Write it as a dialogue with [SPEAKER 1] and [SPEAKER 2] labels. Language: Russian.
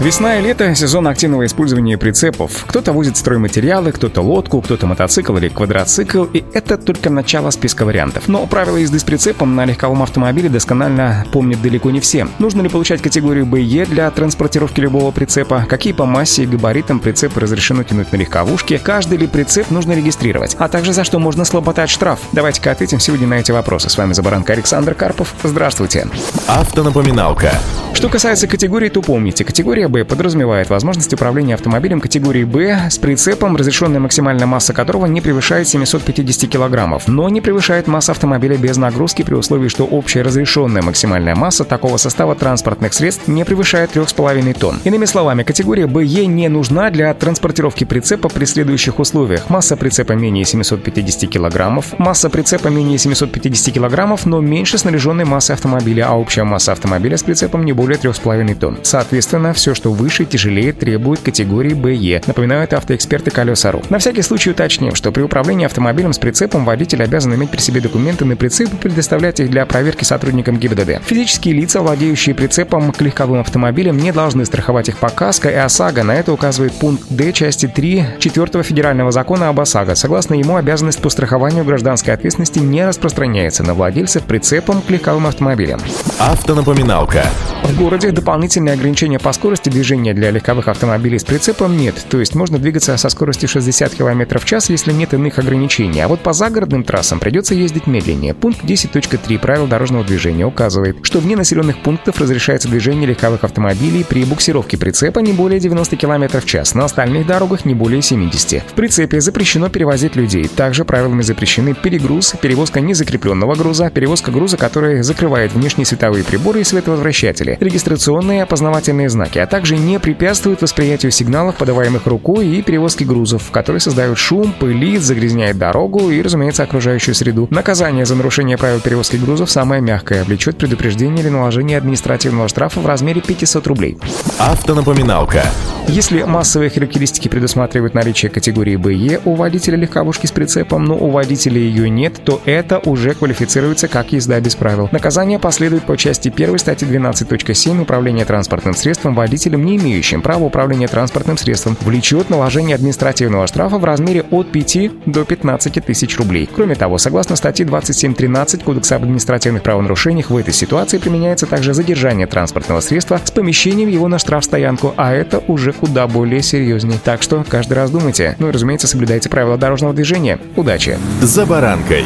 [SPEAKER 1] Весна и лето – сезон активного использования прицепов. Кто-то возит стройматериалы, кто-то лодку, кто-то мотоцикл или квадроцикл, и это только начало списка вариантов. Но правила езды с прицепом на легковом автомобиле досконально помнят далеко не все. Нужно ли получать категорию БЕ для транспортировки любого прицепа? Какие по массе и габаритам прицепы разрешено тянуть на легковушке? Каждый ли прицеп нужно регистрировать? А также за что можно слоботать штраф? Давайте-ка ответим сегодня на эти вопросы. С вами Забаранка Александр Карпов. Здравствуйте.
[SPEAKER 2] Автонапоминалка.
[SPEAKER 1] Что касается категории, то помните, категория Б подразумевает возможность управления автомобилем категории Б с прицепом, разрешенная максимальная масса которого не превышает 750 килограммов, но не превышает масса автомобиля без нагрузки при условии, что общая разрешенная максимальная масса такого состава транспортных средств не превышает 3,5 тонн. Иными словами, категория БЕ не нужна для транспортировки прицепа при следующих условиях. Масса прицепа менее 750 килограммов, масса прицепа менее 750 килограммов, но меньше снаряженной массы автомобиля, а общая масса автомобиля с прицепом не более 3,5 тонн. Соответственно, все, что выше и тяжелее требует категории БЕ, напоминают автоэксперты Колеса.ру. На всякий случай уточним, что при управлении автомобилем с прицепом водитель обязан иметь при себе документы на прицеп и предоставлять их для проверки сотрудникам ГИБДД. Физические лица, владеющие прицепом к легковым автомобилям, не должны страховать их по КАСКО и ОСАГО. На это указывает пункт Д части 3 4 федерального закона об ОСАГО. Согласно ему, обязанность по страхованию гражданской ответственности не распространяется на владельцев прицепом к легковым автомобилям.
[SPEAKER 2] Автонапоминалка.
[SPEAKER 1] В городе дополнительные ограничения по скорости движения для легковых автомобилей с прицепом нет, то есть можно двигаться со скоростью 60 км в час, если нет иных ограничений. А вот по загородным трассам придется ездить медленнее. Пункт 10.3 правил дорожного движения указывает, что вне населенных пунктов разрешается движение легковых автомобилей при буксировке прицепа не более 90 км в час, на остальных дорогах не более 70. В прицепе запрещено перевозить людей. Также правилами запрещены перегруз, перевозка незакрепленного груза, перевозка груза, который закрывает внешние световые приборы и световозвращатели, регистрационные и опознавательные знаки, а также не препятствует восприятию сигналов, подаваемых рукой и перевозки грузов, которые создают шум, пылит, загрязняет дорогу и, разумеется, окружающую среду. Наказание за нарушение правил перевозки грузов самое мягкое, влечет предупреждение или наложение административного штрафа в размере 500 рублей.
[SPEAKER 2] Автонапоминалка.
[SPEAKER 1] Если массовые характеристики предусматривают наличие категории БЕ у водителя легковушки с прицепом, но у водителя ее нет, то это уже квалифицируется как езда без правил. Наказание последует по части 1 статьи 12.7 управление транспортным средством водителем, не имеющим права управления транспортным средством, влечет наложение административного штрафа в размере от 5 до 15 тысяч рублей. Кроме того, согласно статье 27.13 Кодекса об административных правонарушениях, в этой ситуации применяется также задержание транспортного средства с помещением его на штрафстоянку, а это уже куда более серьезнее. Так что каждый раз думайте. Ну и, разумеется, соблюдайте правила дорожного движения. Удачи!
[SPEAKER 2] «За баранкой».